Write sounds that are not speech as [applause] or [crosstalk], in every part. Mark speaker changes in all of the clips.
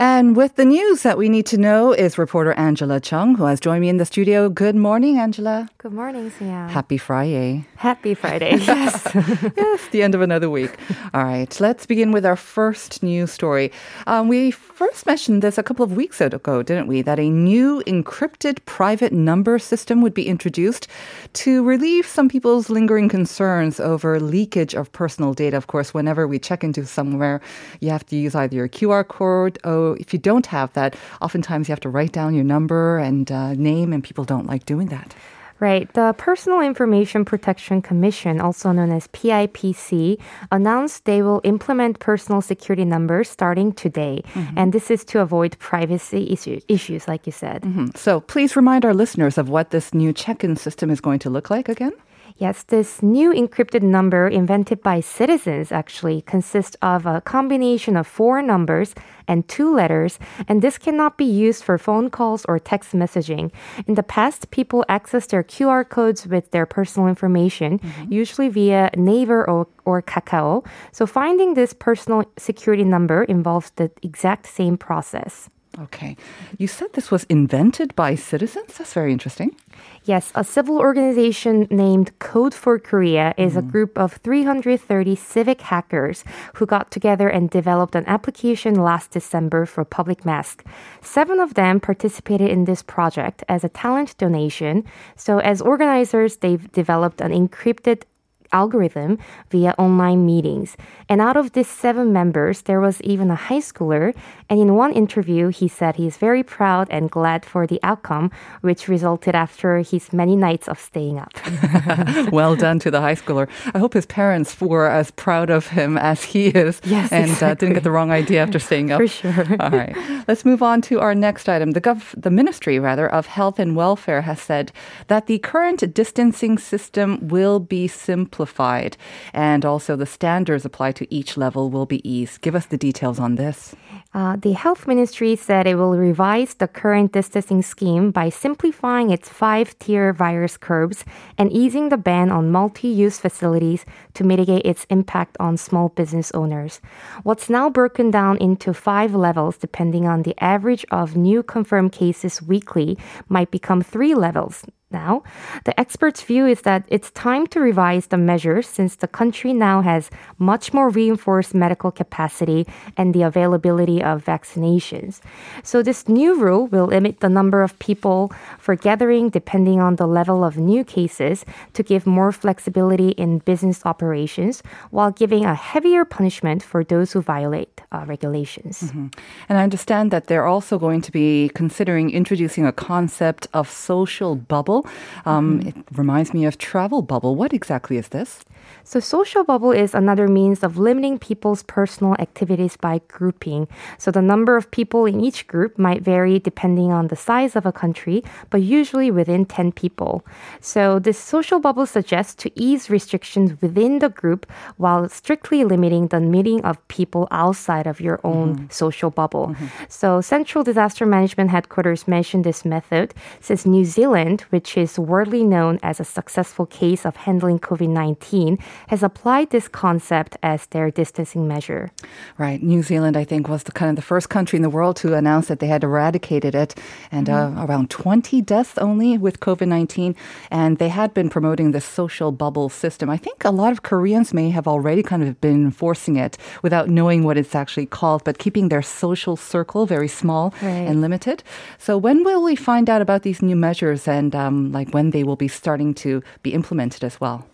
Speaker 1: And with the news that we need to know is reporter Angela Jeong, who has joined me in the studio. Good morning, Angela.
Speaker 2: Good morning, Sia.
Speaker 1: Happy Friday.
Speaker 2: Happy Friday. [laughs] Yes. [laughs]
Speaker 1: yes, the end of another week. All right, let's begin with our first news story. Um, we first mentioned this a couple of weeks ago, didn't we? That a new encrypted private number system would be introduced to relieve some people's lingering concerns over leakage of personal data. Of course, whenever we check into somewhere, you have to use either your QR code or if you don't have that, oftentimes you have to write down your number and uh, name, and people don't like doing that.
Speaker 2: Right. The Personal Information Protection Commission, also known as PIPC, announced they will implement personal security numbers starting today. Mm-hmm. And this is to avoid privacy issue, issues, like you said.
Speaker 1: Mm-hmm. So please remind our listeners of what this new check in system is going to look like again.
Speaker 2: Yes, this new encrypted number invented by citizens actually consists of a combination of four numbers and two letters, and this cannot be used for phone calls or text messaging. In the past, people access their QR codes with their personal information, mm-hmm. usually via Naver or, or Kakao. So finding this personal security number involves the exact same process.
Speaker 1: Okay. You said this was invented by citizens? That's very interesting.
Speaker 2: Yes, a civil organization named Code for Korea is mm. a group of 330 civic hackers who got together and developed an application last December for public mask. Seven of them participated in this project as a talent donation. So, as organizers, they've developed an encrypted algorithm via online meetings. And out of these seven members, there was even a high schooler. And in one interview, he said he's very proud and glad for the outcome, which resulted after his many nights of staying up. [laughs] [laughs]
Speaker 1: well done to the high schooler. I hope his parents were as proud of him as he is [laughs]
Speaker 2: yes,
Speaker 1: and
Speaker 2: exactly.
Speaker 1: uh, didn't get the wrong idea after staying up.
Speaker 2: For sure.
Speaker 1: All right. Let's move on to our next item. The, gov- the Ministry, rather, of Health and Welfare has said that the current distancing system will be simplified and also the standards applied to each level will be eased. Give us the details on this.
Speaker 2: Uh, the health ministry said it will revise the current distancing scheme by simplifying its five tier virus curves and easing the ban on multi use facilities to mitigate its impact on small business owners. What's now broken down into five levels, depending on the average of new confirmed cases weekly, might become three levels now. The experts' view is that it's time to revise the measures since the country now has much more reinforced medical capacity and the availability of vaccinations. So, this new rule will limit the number of people for gathering depending on the level of new cases to give more flexibility in business operations while giving a heavier punishment for those who violate uh, regulations.
Speaker 1: Mm-hmm. And I understand that they're also going to be considering introducing a concept of social bubble bubble. Um, mm-hmm. It reminds me of travel bubble. What exactly is this?
Speaker 2: So, social bubble is another means of limiting people's personal activities by grouping. So, the number of people in each group might vary depending on the size of a country, but usually within 10 people. So, this social bubble suggests to ease restrictions within the group while strictly limiting the meeting of people outside of your own mm-hmm. social bubble. Mm-hmm. So, Central Disaster Management Headquarters mentioned this method since New Zealand, which is widely known as a successful case of handling COVID 19, has applied this concept as their distancing measure.
Speaker 1: Right. New Zealand, I think, was the kind of the first country in the world to announce that they had eradicated it, and mm-hmm. uh, around 20 deaths only with COVID 19. And they had been promoting this social bubble system. I think a lot of Koreans may have already kind of been enforcing it without knowing what it's actually called, but keeping their social circle very small right. and limited. So when will we find out about these new measures and um, like when they will be starting to be implemented as well?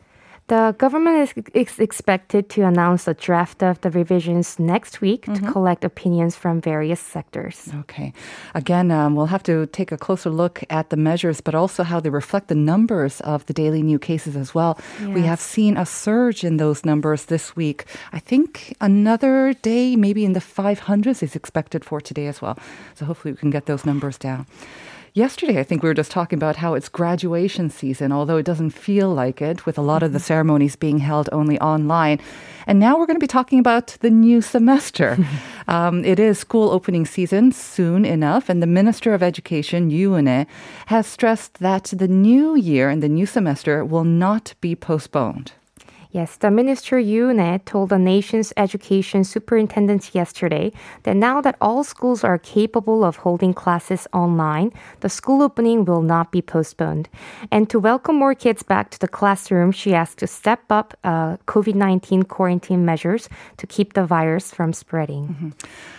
Speaker 2: The government is, expected to announce a draft of the revisions next week mm-hmm. to collect opinions from various sectors.
Speaker 1: Okay. Again, um, we'll have to take a closer look at the measures, but also how they reflect the numbers of the daily new cases as well. Yes. We have seen a surge in those numbers this week. I think another day, maybe in the 500s, is expected for today as well. So hopefully we can get those numbers down. Yesterday, I think we were just talking about how it's graduation season, although it doesn't feel like it, with a lot of the ceremonies being held only online. And now we're going to be talking about the new semester. [laughs] um, it is school opening season soon enough, and the Minister of Education, Yoo has stressed that the new year and the new semester will not be postponed.
Speaker 2: Yes, the Minister Yoo told the nation's education superintendents yesterday that now that all schools are capable of holding classes online, the school opening will not be postponed. And to welcome more kids back to the classroom, she asked to step up uh, COVID 19 quarantine measures to keep the virus from spreading.
Speaker 1: Mm-hmm.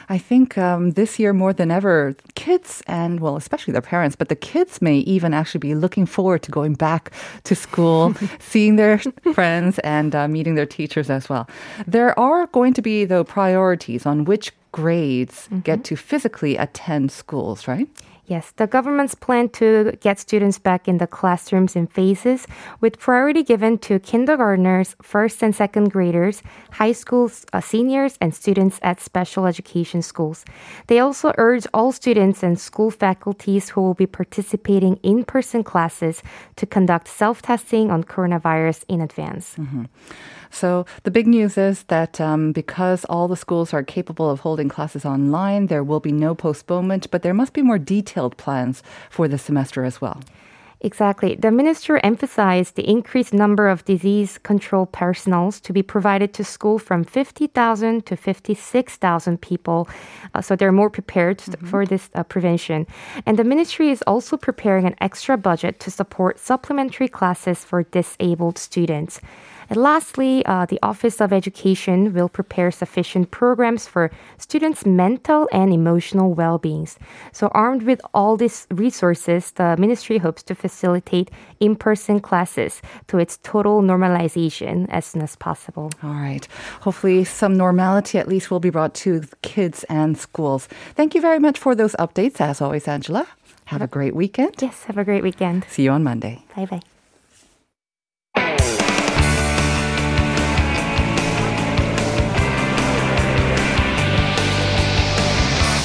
Speaker 1: I think um, this year more than ever, kids and, well, especially their parents, but the kids may even actually be looking forward to going back to school, [laughs] seeing their friends, and uh, meeting their teachers as well. There are going to be, though, priorities on which grades mm-hmm. get to physically attend schools, right?
Speaker 2: Yes, the government's plan to get students back in the classrooms in phases, with priority given to kindergartners, first and second graders, high school uh, seniors, and students at special education schools. They also urge all students and school faculties who will be participating in person classes to conduct self testing on coronavirus in advance.
Speaker 1: Mm-hmm. So the big news is that um, because all the schools are capable of holding classes online, there will be no postponement, but there must be more detailed plans for the semester as well.
Speaker 2: Exactly. The minister emphasized the increased number of disease control personnel to be provided to school from 50,000 to 56,000 people. Uh, so they're more prepared mm-hmm. for this uh, prevention. And the ministry is also preparing an extra budget to support supplementary classes for disabled students. And lastly, uh, the Office of Education will prepare sufficient programs for students' mental and emotional well being. So, armed with all these resources, the ministry hopes to facilitate in person classes to its total normalization as soon as possible.
Speaker 1: All right. Hopefully, some normality at least will be brought to kids and schools. Thank you very much for those updates, as always, Angela. Have a great weekend.
Speaker 2: Yes, have a great weekend.
Speaker 1: See you on Monday.
Speaker 2: Bye bye.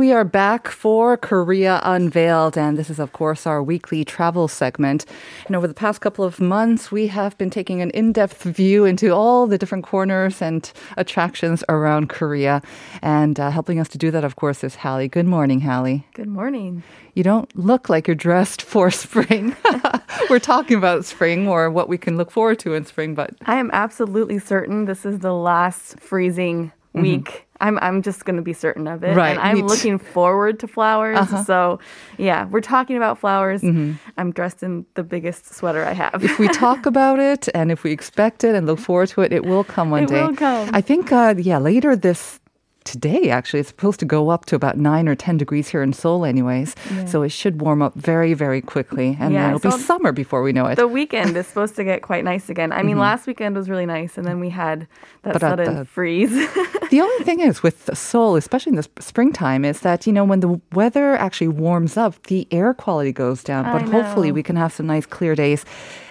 Speaker 1: We are back for Korea Unveiled. And this is, of course, our weekly travel segment. And over the past couple of months, we have been taking an in depth view into all the different corners and attractions around Korea. And uh, helping us to do that, of course, is Hallie. Good morning, Hallie.
Speaker 3: Good morning.
Speaker 1: You don't look like you're dressed for spring. [laughs] We're talking about spring or what we can look forward to in spring, but
Speaker 3: I am absolutely certain this is the last freezing mm-hmm. week. Mm-hmm I'm I'm just going to be certain of it.
Speaker 1: Right.
Speaker 3: And I'm looking forward to flowers. Uh-huh. So, yeah, we're talking about flowers. Mm-hmm. I'm dressed in the biggest sweater I have.
Speaker 1: if we [laughs] talk about it and if we expect it and look forward to it, it will come one
Speaker 3: it
Speaker 1: day.
Speaker 3: Will come.
Speaker 1: I think, uh, yeah, later this today actually it's supposed to go up to about 9 or 10 degrees here in Seoul anyways yeah. so it should warm up very very quickly and yeah, then it'll so be summer before we know it.
Speaker 3: the weekend is supposed to get quite nice again. I mean mm-hmm. last weekend was really nice and then we had that but sudden the, freeze. [laughs]
Speaker 1: The only thing is with Seoul especially in the springtime is that you know when the weather actually warms up the air quality goes down but hopefully we can have some nice clear days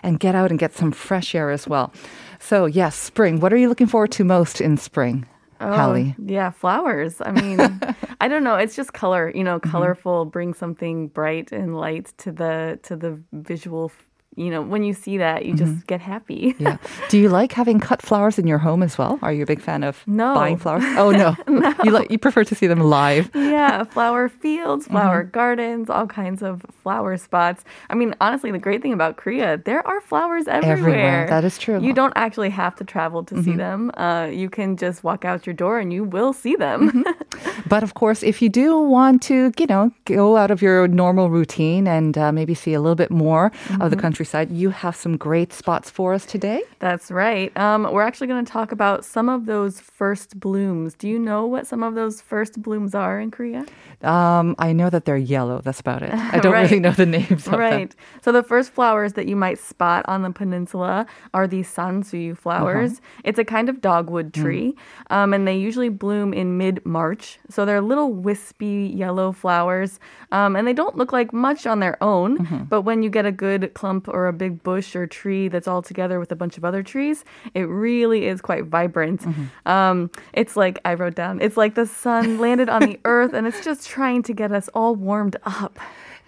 Speaker 1: and get out and get some fresh air as well. So yes spring. What are you looking forward to most in spring
Speaker 3: Oh,
Speaker 1: Hallie.
Speaker 3: Yeah, flowers. I mean, [laughs] I don't know. It's just color. You know, mm-hmm. colorful. Mm-hmm. Bring something bright and light to the to the visual you know, when you see that, you mm-hmm. just get happy. [laughs]
Speaker 1: yeah. Do you like having cut flowers in your home as well? Are you a big fan of
Speaker 3: no.
Speaker 1: buying flowers? [laughs] Oh no.
Speaker 3: no.
Speaker 1: You like you prefer to see them live.
Speaker 3: Yeah, flower fields, flower mm-hmm. gardens, all kinds of flower spots. I mean, honestly, the great thing about Korea, there are flowers everywhere.
Speaker 1: Everywhere. That is true.
Speaker 3: You don't actually have to travel to mm-hmm. see them. Uh, you can just walk out your door and you will see them.
Speaker 1: Mm-hmm. [laughs] but of course, if you do want to, you know, go out of your normal routine and uh, maybe see a little bit more of the mm-hmm. You have some great spots for us today.
Speaker 3: That's right. Um, we're actually going to talk about some of those first blooms. Do you know what some of those first blooms are in Korea?
Speaker 1: Um, I know that they're yellow. That's about it. [laughs] I don't
Speaker 3: Right.
Speaker 1: really know the names of them.
Speaker 3: Right. So the first flowers that you might spot on the peninsula are these sansuyu flowers.
Speaker 1: Uh-huh.
Speaker 3: It's a kind of dogwood
Speaker 1: Mm.
Speaker 3: tree, um, and they usually bloom in mid-March. So they're little wispy yellow flowers, um, and they don't look like much on their own.
Speaker 1: Mm-hmm.
Speaker 3: But when you get a good clump or a big bush or tree that's all together with a bunch of other trees, it really is quite vibrant.
Speaker 1: Mm-hmm.
Speaker 3: Um, it's like I wrote down. It's like the sun landed on the [laughs] earth, and it's just trying to get us all warmed up.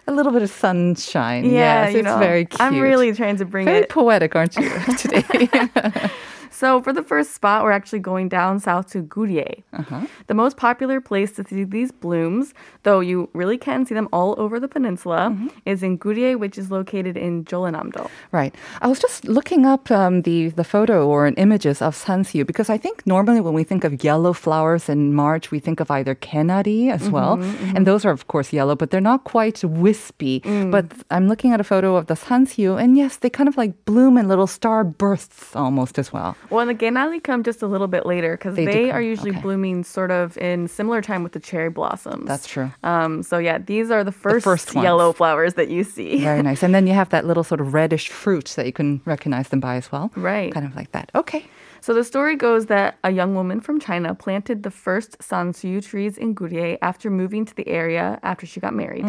Speaker 1: A little bit of sunshine.
Speaker 3: Yeah,
Speaker 1: yes, it's
Speaker 3: know,
Speaker 1: very cute.
Speaker 3: I'm really trying to bring
Speaker 1: very
Speaker 3: it.
Speaker 1: poetic, aren't you, [laughs] today? [laughs]
Speaker 3: So for the first spot, we're actually going down south to Gurye.
Speaker 1: Uh-huh.
Speaker 3: The most popular place to see these blooms, though you really can see them all over the peninsula,
Speaker 1: Mm-hmm.
Speaker 3: is in Gurye, which is located in Jeollanam-do.
Speaker 1: Right. I was just looking up um, the the photo or an images of Sansuyu because I think normally when we think of yellow flowers in March, we think of either Gaenari as well, and those are of course yellow, but they're not quite wispy. But I'm looking at a photo of the Sansuyu, and yes, they kind of like bloom in little star bursts almost as well.
Speaker 3: Well, and the Gaenari come just a little bit later because
Speaker 1: They
Speaker 3: they, are usually
Speaker 1: okay.
Speaker 3: blooming sort of in similar time with the cherry blossoms.
Speaker 1: That's true.
Speaker 3: Um, so yeah, these are the first,
Speaker 1: first ones.
Speaker 3: yellow flowers that you see.
Speaker 1: Very [laughs] nice. And then you have that little sort of reddish fruit that you can recognize them by as well.
Speaker 3: Right.
Speaker 1: Kind of like that. Okay.
Speaker 3: So the story goes that a young woman from China planted the first sansuyu trees in Gurye after moving to the area after she got married.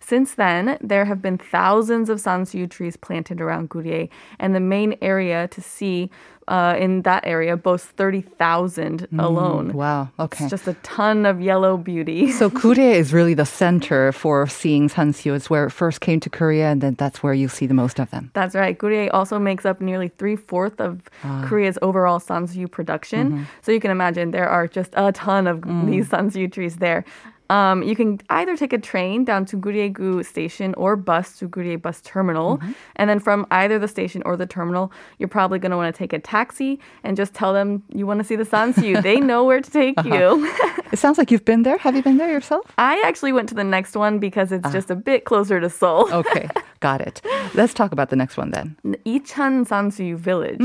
Speaker 3: Since then, there have been thousands of sansuyu trees planted around Gurye, and the main area to see uh, in that area boasts 30,000 mm, alone.
Speaker 1: Wow. Okay.
Speaker 3: It's just a ton of yellow beauty.
Speaker 1: So [laughs] Gurye is really the center for seeing Sansuyu. It's where it first came to Korea, and then that's where you see the most of them.
Speaker 3: That's right. Gurye also makes up nearly three fourths of ah. Korea's overall sansuyu production. Mm-hmm. So you can imagine there are just a ton of mm. these sansuyu trees there. Um, you can either take a train down to Gurye-gu station or bus to Gurye bus terminal. And then from either the station or the terminal, you're probably going to want to take a taxi and just tell them you want to see the sansuyu. they [laughs] know where to take you.
Speaker 1: It sounds like you've been there. Have you been there yourself?
Speaker 3: I actually went to the next one because it's just a bit closer to Seoul. [laughs]
Speaker 1: Okay, got it. Let's talk about the next one then.
Speaker 3: Icheon Sansuyu Village.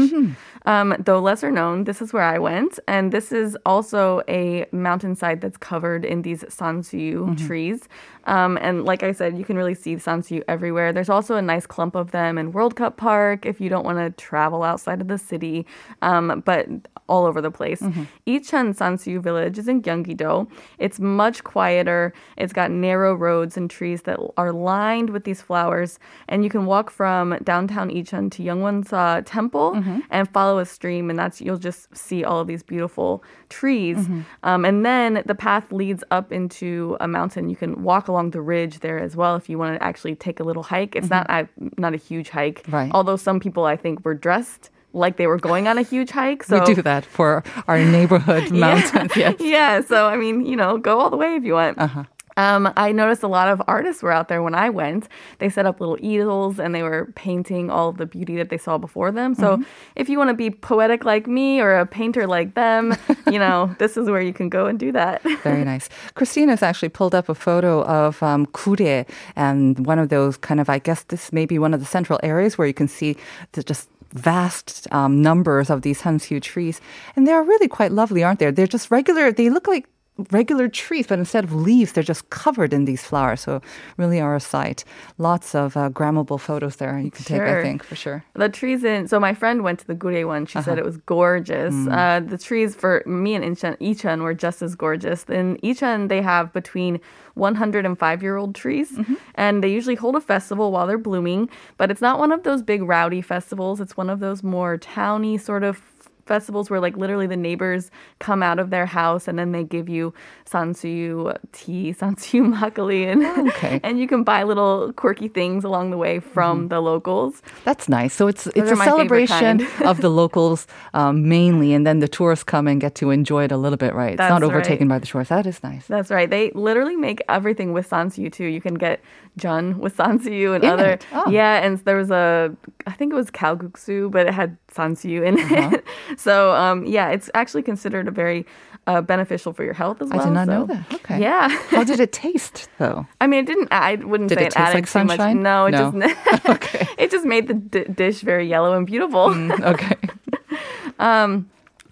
Speaker 3: Um, though lesser known, this is where I went, and this is also a mountainside that's covered in these sansuyu trees. Um, and like I said, you can really see sansuyu everywhere. There's also a nice clump of them in World Cup Park if you don't want to travel outside of the city, um, but all over the place. Icheon Sansuyu Village is in Gyeonggi-do. It's much quieter. It's got narrow roads and trees that are lined with these flowers, and you can walk from downtown Icheon to Yeongwonsa Temple and follow a stream, and that's you'll just see all of these beautiful trees. Um, and then the path leads up into a mountain. You can walk along the ridge there as well if you want to actually take a little hike. It's not a, not a huge hike,
Speaker 1: Right.
Speaker 3: although some people I think were dressed like they were going on a huge hike. So [laughs]
Speaker 1: we do that for our neighborhood [laughs] mountains. Yes. [laughs]
Speaker 3: yeah. So I mean, you know, go all the way if you want.
Speaker 1: Uh-huh.
Speaker 3: Um, I noticed a lot of artists were out there when I went. They set up little easels and they were painting all of the beauty that they saw before them. So
Speaker 1: Mm-hmm.
Speaker 3: if you want to be poetic like me or a painter like them, [laughs] you know, this is where you can go and do that.
Speaker 1: Very [laughs] nice. Christina's actually pulled up a photo of um, Gurye and one of those kind of, I guess this may be one of the central areas where you can see the just vast um, numbers of these Hansu trees. And they are really quite lovely, aren't they? They're just regular, they look like regular trees, but instead of leaves, they're just covered in these flowers. So really are a sight. Lots of uh, grammable photos there you can take, I think, for sure.
Speaker 3: The trees in so my friend went to the Gurye one. She
Speaker 1: Uh-huh.
Speaker 3: said it was gorgeous.
Speaker 1: Mm.
Speaker 3: Uh, the trees for me and Icheon, Icheon were just as gorgeous. In Icheon, they have between 100 and 5 year old trees,
Speaker 1: Mm-hmm.
Speaker 3: and they usually hold a festival while they're blooming. But it's not one of those big rowdy festivals. It's one of those more towny sort of festivals where like literally the neighbors come out of their house and then they give you sansuyu tea, [laughs] sansuyu makgeolli, and
Speaker 1: Okay. [laughs]
Speaker 3: and you can buy little quirky things along the way from the locals.
Speaker 1: That's nice. So it's it's a celebration of the [laughs] locals um, mainly, and then the tourists come and get to enjoy it a little bit, right? It's not overtaken
Speaker 3: right.
Speaker 1: by the tourists. That is nice.
Speaker 3: That's right. They literally make everything with sansuyu too. You can get jun with sansuyu and
Speaker 1: In
Speaker 3: other?
Speaker 1: Oh.
Speaker 3: yeah. And there was a I think it was kalguksu, but it had sansuyu in
Speaker 1: Uh-huh.
Speaker 3: it. [laughs] so um, yeah, it's actually considered a very uh, beneficial for your health as well.
Speaker 1: I did not know that. Okay.
Speaker 3: Yeah.
Speaker 1: How did it taste though? [laughs]
Speaker 3: I mean, it didn't. I wouldn't
Speaker 1: Did
Speaker 3: say
Speaker 1: it
Speaker 3: it, added
Speaker 1: like
Speaker 3: too much.
Speaker 1: sunshine?
Speaker 3: No, it
Speaker 1: No.
Speaker 3: just [laughs]
Speaker 1: Okay.
Speaker 3: it just made the d- dish very yellow and beautiful.
Speaker 1: Okay.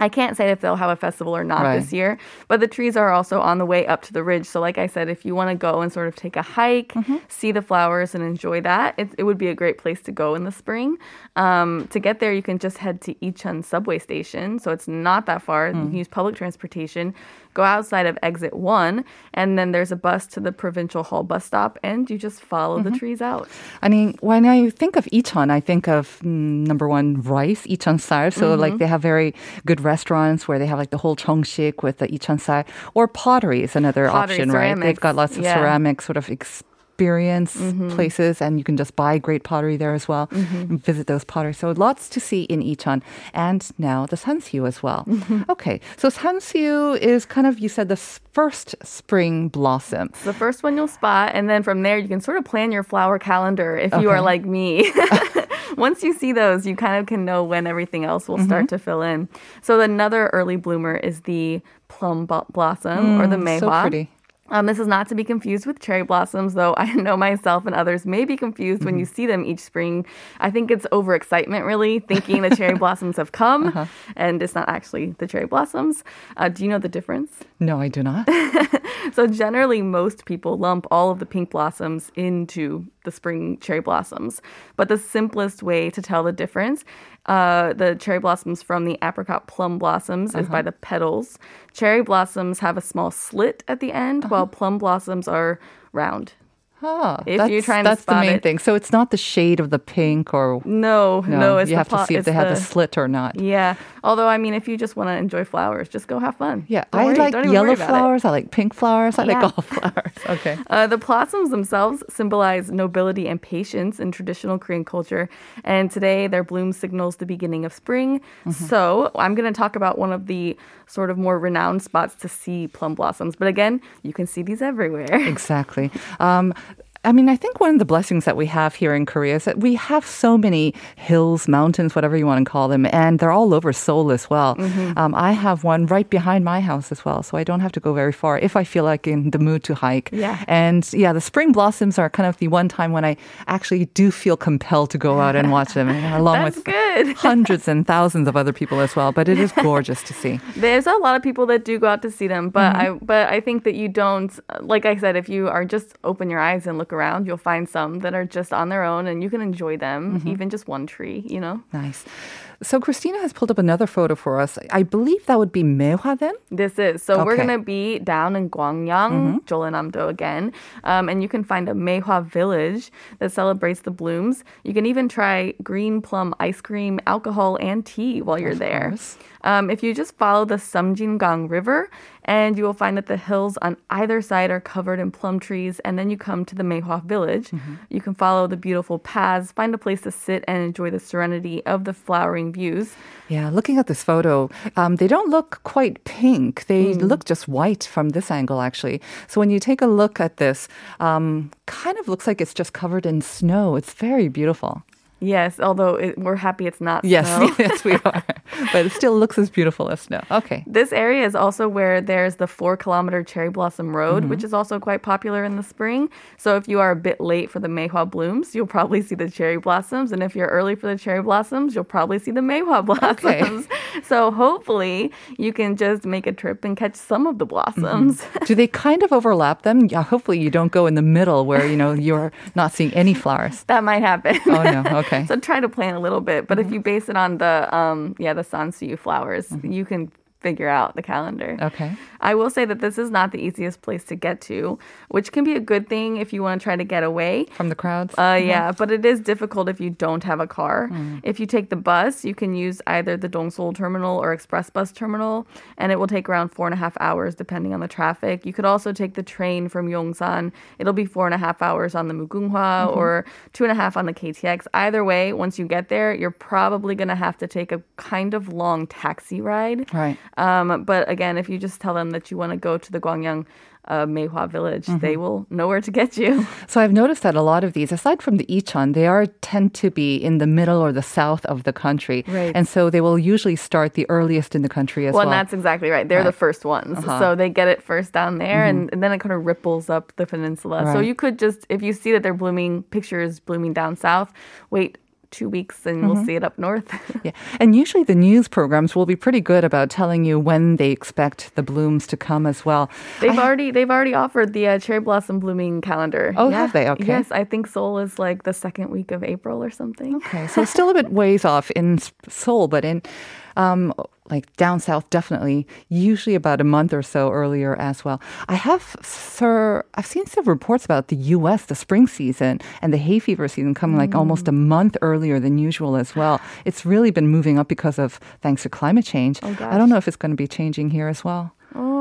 Speaker 3: I can't say if they'll have a festival or not
Speaker 1: Right.
Speaker 3: this year, but the trees are also on the way up to the ridge. So, like I said, if you want to go and sort of take a hike,
Speaker 1: Mm-hmm.
Speaker 3: see the flowers, and enjoy that, it, it would be a great place to go in the spring. Um, to get there, you can just head to Icheon subway station. So, it's not that far. You
Speaker 1: Mm.
Speaker 3: can use public transportation. Go outside of exit one, and then there's a bus to the provincial hall bus stop, and you just follow
Speaker 1: Mm-hmm.
Speaker 3: the trees out.
Speaker 1: I mean, when I think of Icheon, I think of mm, number one rice, Icheon sal. So like they have very good restaurants where they have like the whole chongshik with the Icheon sal, or pottery is another
Speaker 3: Pottery,
Speaker 1: option, right? They've got lots of
Speaker 3: Yeah.
Speaker 1: ceramic sort of experience places, and you can just buy great pottery there as well. And visit those pottery. So lots to see in Icheon, and now the Sansuyu as well. Okay, so Sansuyu is kind of you said the first spring blossom.
Speaker 3: the first one you'll spot, and then from there you can sort of plan your flower calendar if you are like me. [laughs] Once you see those, you kind of can know when everything else will start
Speaker 1: Mm-hmm.
Speaker 3: to fill in. So another early bloomer is the plum blossom or the
Speaker 1: Mm, so pretty.
Speaker 3: Um, this is not to be confused with cherry blossoms, though I know myself and others may be confused when you
Speaker 1: Mm-hmm.
Speaker 3: see them each spring. I think it's overexcitement, really, thinking the cherry [laughs] blossoms have come,
Speaker 1: Uh-huh.
Speaker 3: and it's not actually the cherry blossoms. Uh, do you know the difference?
Speaker 1: No, I do not. [laughs]
Speaker 3: So generally, most people lump all of the pink blossoms into the spring cherry blossoms. But the simplest way to tell the difference, uh, the cherry blossoms from the apricot plum blossoms is by the petals. Cherry blossoms have a small slit at the end, while plum blossoms are round.
Speaker 1: Ah,
Speaker 3: If
Speaker 1: that's,
Speaker 3: you're trying to
Speaker 1: that's the main
Speaker 3: it.
Speaker 1: thing. So it's not the shade of the pink or
Speaker 3: No, no,
Speaker 1: no.
Speaker 3: it's
Speaker 1: you have to
Speaker 3: pot-
Speaker 1: see if they have the
Speaker 3: the-
Speaker 1: slit or not.
Speaker 3: Yeah. Although, I mean, if you just want to enjoy flowers, just go have fun.
Speaker 1: Yeah,
Speaker 3: Don't
Speaker 1: I
Speaker 3: worry-
Speaker 1: like yellow
Speaker 3: about it.
Speaker 1: flowers. I like pink flowers. I like all [laughs] flowers. Okay. [laughs]
Speaker 3: Uh, the blossoms themselves symbolize nobility and patience in traditional Korean culture, and today their bloom signals the beginning of spring.
Speaker 1: Mm-hmm.
Speaker 3: So, I'm going to talk about one of the sort of more renowned spots to see plum blossoms. But again, you can see these everywhere. [laughs]
Speaker 1: Exactly. Um, I mean, I think one of the blessings that we have here in Korea is that we have so many hills, mountains, whatever you want to call them, and they're all over Seoul as well.
Speaker 3: Mm-hmm.
Speaker 1: Um, I have one right behind my house as well, so I don't have to go very far if I feel like in the mood to hike.
Speaker 3: Yeah.
Speaker 1: And yeah, the spring blossoms are kind of the one time when I actually do feel compelled to go out and [laughs] watch them, along with
Speaker 3: good. [laughs]
Speaker 1: hundreds and thousands of other people as well. But it is [laughs] gorgeous to see.
Speaker 3: There's a lot of people that do go out to see them, but
Speaker 1: Mm-hmm.
Speaker 3: I but I think that you don't like I said if you are just open your eyes and look around, you'll find some that are just on their own and you can enjoy them,
Speaker 1: Mm-hmm.
Speaker 3: even just one tree, you know.
Speaker 1: Nice. So Christina has pulled up another photo for us. I believe that would be Maehwa then.
Speaker 3: This is so we're
Speaker 1: Mm-hmm.
Speaker 3: gonna be down in Gwangyang, Jeollanam-do again, um, and you can find a Maehwa village that celebrates the blooms. You can even try green plum ice cream, alcohol, and tea while you're there. Um, if you just follow the Seomjingang River, and you will find that the hills on either side are covered in plum trees, and then you come to the Maehwa village.
Speaker 1: Mm-hmm.
Speaker 3: You can follow the beautiful paths, find a place to sit, and enjoy the serenity of the flowering views.
Speaker 1: Yeah, looking at this photo, um, they don't look quite pink. They look just white from this angle, actually. So when you take a look at this, um, kind of looks like it's just covered in snow. It's very beautiful.
Speaker 3: Yes, although it, we're happy it's not
Speaker 1: Yes,
Speaker 3: snow. [laughs]
Speaker 1: yes, we are. [laughs] But it still looks as beautiful as snow. Okay.
Speaker 3: This area is also where there's the four kilometer cherry blossom road,
Speaker 1: Mm-hmm.
Speaker 3: which is also quite popular in the spring. So if you are a bit late for the Maehwa blooms, you'll probably see the cherry blossoms. And if you're early for the cherry blossoms, you'll probably see the Maehwa [laughs] blossoms. Okay. So hopefully you can just make a trip and catch some of the blossoms.
Speaker 1: Do they kind of overlap them? Yeah, hopefully you don't go in the middle where, you know, you're not seeing any flowers.
Speaker 3: that might happen.
Speaker 1: Oh, no. Okay.
Speaker 3: So try to plan a little bit. But if you base it on the um yeah, the Sansuyu flowers, you can figure out the calendar.
Speaker 1: Okay.
Speaker 3: I will say that this is not the easiest place to get to, which can be a good thing if you want to try to get away.
Speaker 1: From the crowds?
Speaker 3: Uh, mm-hmm. yeah, but it is difficult if you don't have a car. Mm. If you take the bus, you can use either the Dongseoul terminal or express bus terminal, and it will take around four and a half hours depending on the traffic. You could also take the train from Yongsan. It'll be four and a half hours on the Mugunghwa mm-hmm. or two and a half on the KTX. Either way, once you get there, you're probably going to have to take a kind of long taxi ride.
Speaker 1: Right.
Speaker 3: Um, but again, if you just tell them that you want to go to the Gwangyang uh, Maehwa Village, they will know where to get you. [laughs]
Speaker 1: So I've noticed that a lot of these, aside from the Icheon, they are tend to be in the middle or the south of the country,
Speaker 3: Right.
Speaker 1: and so they will usually start the earliest in the country as
Speaker 3: Well,
Speaker 1: well.
Speaker 3: and that's exactly right. They're the first ones.
Speaker 1: Uh-huh.
Speaker 3: So they get it first down there, and, and then it kind of ripples up the peninsula. So you could just, if you see that they're blooming, pictures blooming down south, wait two weeks and
Speaker 1: Mm-hmm.
Speaker 3: we'll see it up north. [laughs]
Speaker 1: Yeah. And usually the news programs will be pretty good about telling you when they expect the blooms to come as well.
Speaker 3: They've already they've already offered the uh, cherry blossom blooming calendar.
Speaker 1: Oh, have they? Okay.
Speaker 3: Yes, I think Seoul is like the second week of April or something.
Speaker 1: Okay, so still a bit ways off in Seoul, but in um, like down south, definitely, usually about a month or so earlier as well. I have, sir, I've seen some reports about the U.S. the spring season and the hay fever season coming like almost a month earlier than usual as well. It's really been moving up because of thanks to climate change. I don't know if it's going to be changing here as well.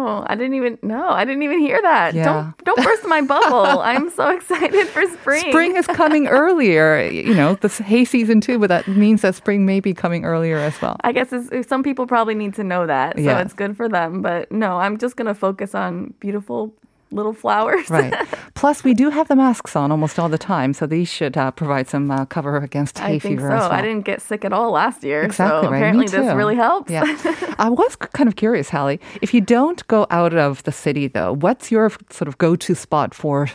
Speaker 3: Oh, I didn't even know. I didn't even hear that.
Speaker 1: Yeah.
Speaker 3: Don't don't burst my bubble. I'm so [laughs] excited for spring.
Speaker 1: Spring is coming [laughs] earlier, you know, the hay season too, but that means that spring may be coming earlier as well.
Speaker 3: I guess it's, some people probably need to know that, so
Speaker 1: Yeah.
Speaker 3: it's good for them. But no, I'm just gonna focus on beautiful little flowers.
Speaker 1: Right. [laughs] Plus, we do have the masks on almost all the time, so these should uh, provide some uh, cover against hay
Speaker 3: I think so.
Speaker 1: fever as well.
Speaker 3: I didn't get sick at all last year,
Speaker 1: Exactly
Speaker 3: so
Speaker 1: right.
Speaker 3: apparently this really helps.
Speaker 1: Yeah. [laughs] I was kind of curious, Hallie. If you don't go out of the city, though, what's your sort of go-to spot for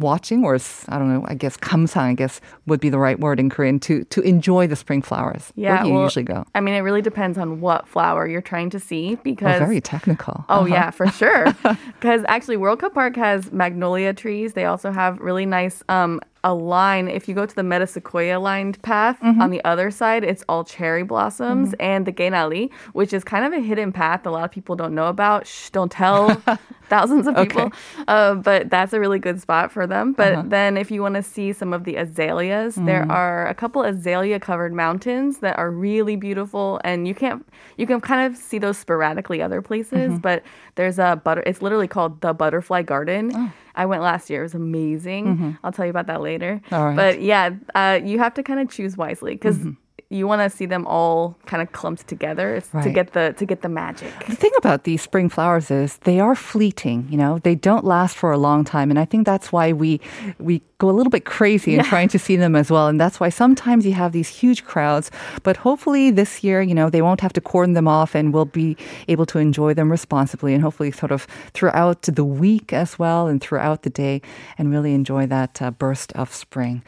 Speaker 1: watching, or I don't know, I guess kamsang, I guess would be the right word in Korean to to enjoy the spring flowers.
Speaker 3: Yeah, Where
Speaker 1: do you
Speaker 3: well,
Speaker 1: usually go?
Speaker 3: I mean, it really depends on what flower you're trying to see
Speaker 1: Oh,
Speaker 3: because.
Speaker 1: very technical.
Speaker 3: Oh
Speaker 1: Uh-huh.
Speaker 3: yeah, for sure. [laughs] Because actually, World Cup Park has magnolia trees. They also have really nice um, a line. If you go to the Meta Sequoia lined path
Speaker 1: Mm-hmm.
Speaker 3: on the other side, it's all cherry blossoms and the Gaenari, which is kind of a hidden path a lot of people don't know about. Shh, don't tell [laughs] thousands of people.
Speaker 1: Okay.
Speaker 3: Uh, but that's a really good spot for them. But
Speaker 1: Uh-huh.
Speaker 3: then if you want to see some of the azaleas, there
Speaker 1: Mm.
Speaker 3: are a couple azalea covered mountains that are really beautiful and you can't you can kind of see those sporadically other places,
Speaker 1: Mm-hmm.
Speaker 3: but there's a butter it's literally called the butterfly garden. I went last year. It was amazing. I'll tell you about that later.
Speaker 1: Mm-hmm. Right.
Speaker 3: But yeah, uh, you have to kind of choose wisely because
Speaker 1: Mm-hmm.
Speaker 3: You want to see them all kind of clumped together it's to get the to get the magic.
Speaker 1: The thing about these spring flowers is they are fleeting, you know, they don't last for a long time. And I think that's why we, we go a little bit crazy in trying to see them as well. And that's why sometimes you have these huge crowds, but hopefully this year, you know, they won't have to cordon them off and we'll be able to enjoy them responsibly and hopefully sort of throughout the week as well and throughout the day and really enjoy that uh, burst of spring.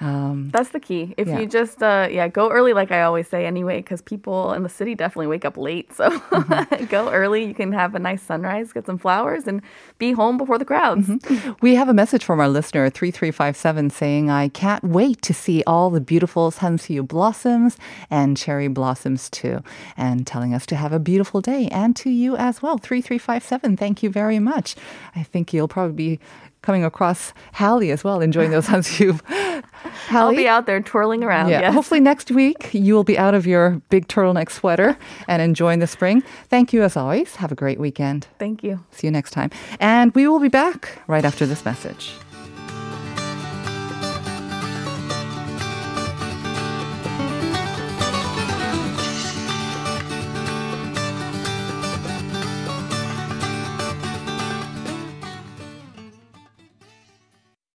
Speaker 1: Um,
Speaker 3: That's the key. If
Speaker 1: Yeah.
Speaker 3: you just uh, yeah go early, like I always say anyway, because people in the city definitely wake up late. [laughs] So
Speaker 1: Mm-hmm.
Speaker 3: go early. You can have a nice sunrise, get some flowers, and be home before the crowds.
Speaker 1: We have a message from our listener, 3357, saying, I can't wait to see all the beautiful Sansuyu blossoms and cherry blossoms too. And telling us to have a beautiful day. And to you as well, 3357. Thank you very much. I think you'll probably be coming across Hallie as well, enjoying those Sansuyu. [laughs]
Speaker 3: I'll
Speaker 1: Hallie?
Speaker 3: be out there twirling around.
Speaker 1: Yeah,
Speaker 3: yes.
Speaker 1: hopefully next week you will be out of your big turtleneck sweater and enjoying the spring. Thank you as always. Have a great weekend.
Speaker 3: Thank you.
Speaker 1: See you next time. And we will be back right after this message.